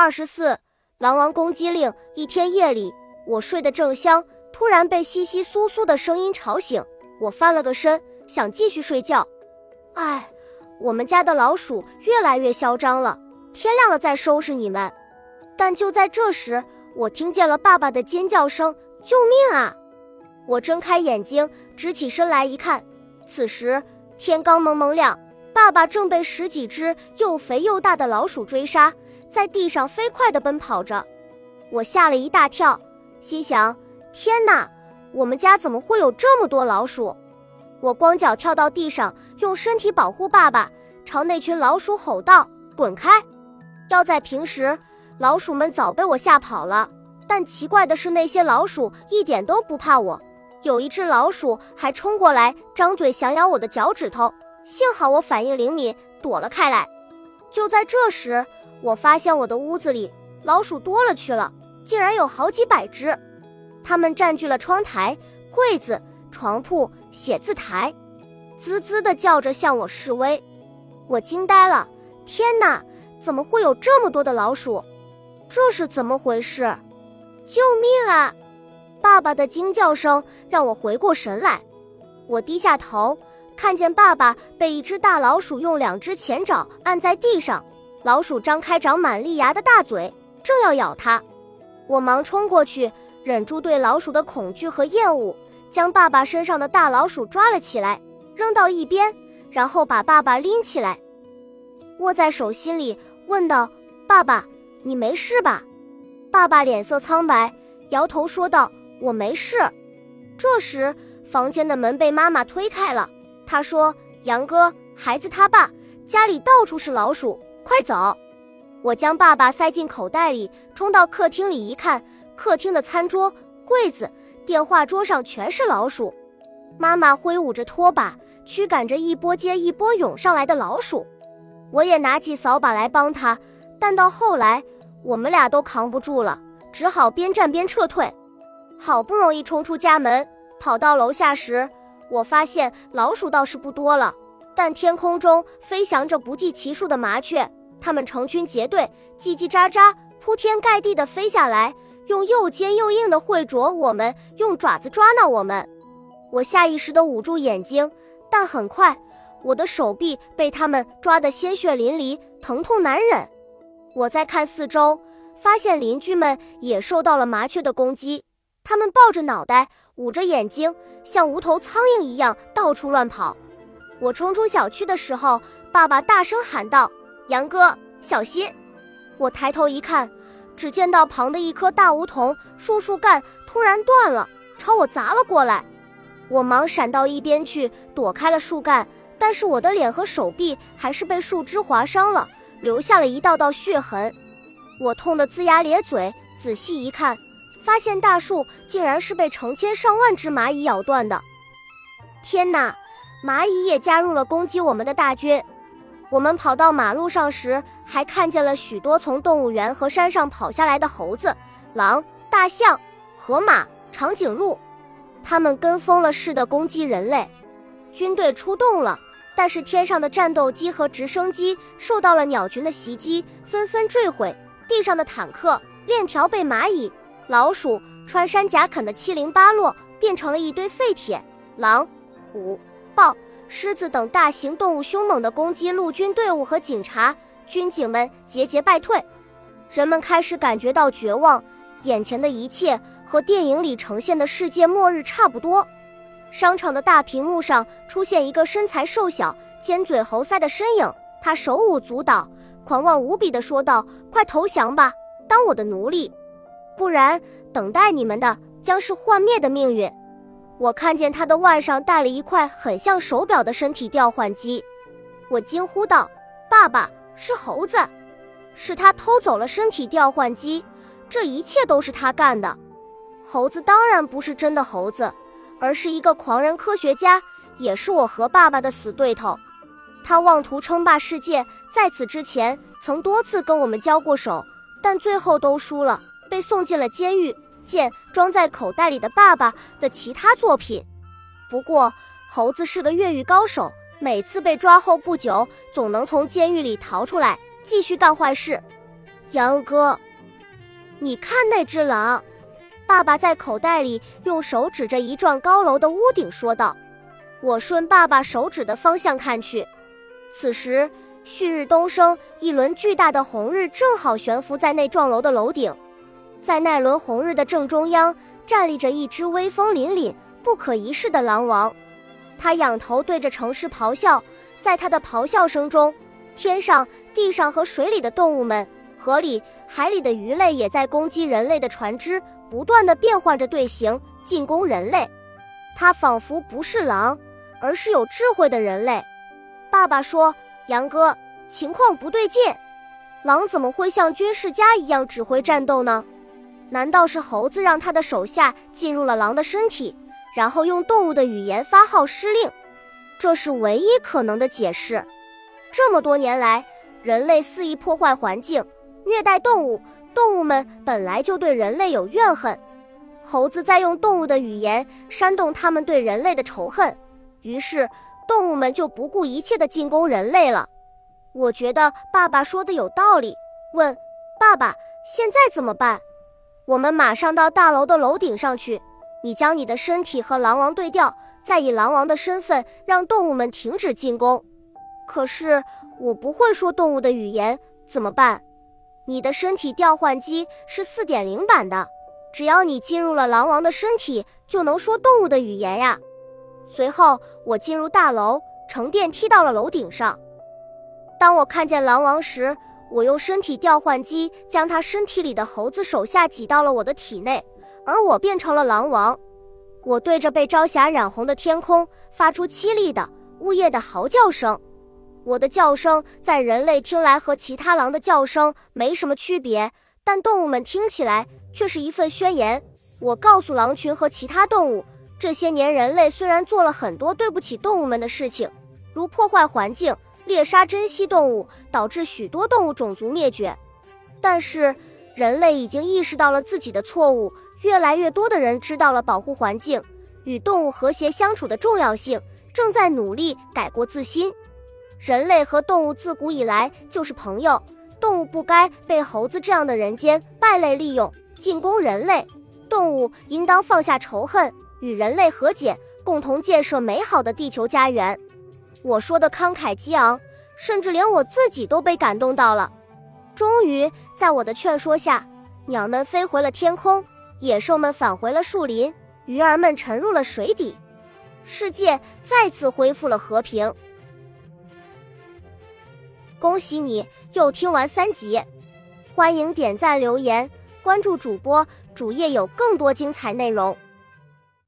二十四，狼王攻击令。一天夜里，我睡得正香，突然被窸窸窣窣的声音吵醒。我翻了个身，想继续睡觉。哎，我们家的老鼠越来越嚣张了，天亮了再收拾你们。但就在这时，我听见了爸爸的尖叫声：“救命啊！”我睁开眼睛，直起身来一看，此时天刚蒙蒙亮，爸爸正被十几只又肥又大的老鼠追杀。在地上飞快地奔跑着，我吓了一大跳，心想：天哪，我们家怎么会有这么多老鼠？我光脚跳到地上，用身体保护爸爸，朝那群老鼠吼道：“滚开！”要在平时，老鼠们早被我吓跑了，但奇怪的是，那些老鼠一点都不怕我。有一只老鼠还冲过来，张嘴想咬我的脚趾头，幸好我反应灵敏，躲了开来。就在这时，我发现我的屋子里老鼠多了去了，竟然有好几百只，它们占据了窗台、柜子、床铺、写字台，滋滋地叫着向我示威。我惊呆了，天哪，怎么会有这么多的老鼠？这是怎么回事？救命啊！爸爸的惊叫声让我回过神来，我低下头，看见爸爸被一只大老鼠用两只前爪按在地上。老鼠张开长满利牙的大嘴，正要咬它，我忙冲过去，忍住对老鼠的恐惧和厌恶，将爸爸身上的大老鼠抓了起来，扔到一边，然后把爸爸拎起来，握在手心里，问道：“爸爸，你没事吧？”爸爸脸色苍白，摇头说道：“我没事。”这时，房间的门被妈妈推开了，她说：“杨哥，孩子他爸，家里到处是老鼠。”快走！我将爸爸塞进口袋里，冲到客厅里一看，客厅的餐桌、柜子、电话桌上全是老鼠。妈妈挥舞着拖把，驱赶着一波接一波涌上来的老鼠。我也拿起扫把来帮他，但到后来，我们俩都扛不住了，只好边战边撤退。好不容易冲出家门，跑到楼下时，我发现老鼠倒是不多了。但天空中飞翔着不计其数的麻雀，它们成群结队，叽叽喳喳，铺天盖地地飞下来，用又尖又硬的喙啄我们，用爪子抓挠我们。我下意识地捂住眼睛，但很快，我的手臂被它们抓得鲜血淋漓，疼痛难忍。我再看四周，发现邻居们也受到了麻雀的攻击，他们抱着脑袋，捂着眼睛，像无头苍蝇一样到处乱跑。我冲出小区的时候，爸爸大声喊道：“杨哥，小心！”我抬头一看，只见到旁的一棵大梧桐树树干突然断了，朝我砸了过来。我忙闪到一边去，躲开了树干，但是我的脸和手臂还是被树枝划伤了，留下了一道道血痕。我痛得龇牙咧嘴，仔细一看，发现大树竟然是被成千上万只蚂蚁咬断的。天哪！蚂蚁也加入了攻击我们的大军。我们跑到马路上时，还看见了许多从动物园和山上跑下来的猴子、狼、大象、河马、长颈鹿，它们跟风了似的攻击人类。军队出动了，但是天上的战斗机和直升机受到了鸟群的袭击，纷纷坠毁。地上的坦克链条被蚂蚁、老鼠穿山甲啃得七零八落，变成了一堆废铁。狼、虎。豹、狮子等大型动物凶猛地攻击陆军队伍和警察，军警们节节败退。人们开始感觉到绝望，眼前的一切和电影里呈现的世界末日差不多。商场的大屏幕上出现一个身材瘦小、尖嘴猴腮的身影，他手舞足蹈，狂妄无比地说道：“快投降吧，当我的奴隶，不然等待你们的将是幻灭的命运。”我看见他的腕上戴了一块很像手表的身体调换机，我惊呼道：“爸爸是猴子，是他偷走了身体调换机，这一切都是他干的。”猴子当然不是真的猴子，而是一个狂人科学家，也是我和爸爸的死对头。他妄图称霸世界，在此之前曾多次跟我们交过手，但最后都输了，被送进了监狱。见装在口袋里的爸爸的其他作品。不过，猴子是个越狱高手，每次被抓后不久，总能从监狱里逃出来，继续干坏事。杨哥，你看那只狼！爸爸在口袋里用手指着一幢高楼的屋顶说道。我顺爸爸手指的方向看去，此时旭日东升，一轮巨大的红日正好悬浮在那幢楼的楼顶。在那轮红日的正中央，站立着一只威风凛凛、不可一世的狼王。他仰头对着城市咆哮，在他的咆哮声中，天上、地上和水里的动物们。河里、海里的鱼类也在攻击人类的船只，不断的变换着队形进攻人类。它仿佛不是狼，而是有智慧的人类。爸爸说：“杨哥，情况不对劲，狼怎么会像军事家一样指挥战斗呢？难道是猴子让他的手下进入了狼的身体，然后用动物的语言发号施令？这是唯一可能的解释。这么多年来，人类肆意破坏环境。”虐待动物，动物们本来就对人类有怨恨，猴子在用动物的语言煽动他们对人类的仇恨，于是动物们就不顾一切地进攻人类了。我觉得爸爸说的有道理。问爸爸，现在怎么办？我们马上到大楼的楼顶上去，你将你的身体和狼王对调，再以狼王的身份让动物们停止进攻。可是我不会说动物的语言，怎么办？你的身体调换机是四点零版的，只要你进入了狼王的身体，就能说动物的语言呀。随后，我进入大楼，乘电梯到了楼顶上。当我看见狼王时，我用身体调换机将他身体里的猴子手下挤到了我的体内，而我变成了狼王。我对着被朝霞染红的天空发出凄厉的呜咽的嚎叫声。我的叫声在人类听来和其他狼的叫声没什么区别，但动物们听起来却是一份宣言。我告诉狼群和其他动物，这些年人类虽然做了很多对不起动物们的事情，如破坏环境、猎杀珍稀动物，导致许多动物种族灭绝，但是人类已经意识到了自己的错误，越来越多的人知道了保护环境、与动物和谐相处的重要性，正在努力改过自新。人类和动物自古以来就是朋友，动物不该被猴子这样的人间败类利用进攻人类，动物应当放下仇恨，与人类和解，共同建设美好的地球家园。我说的慷慨激昂，甚至连我自己都被感动到了。终于，在我的劝说下，鸟们飞回了天空，野兽们返回了树林，鱼儿们沉入了水底，世界再次恢复了和平。恭喜你又听完三集，欢迎点赞留言，关注主播，主页有更多精彩内容。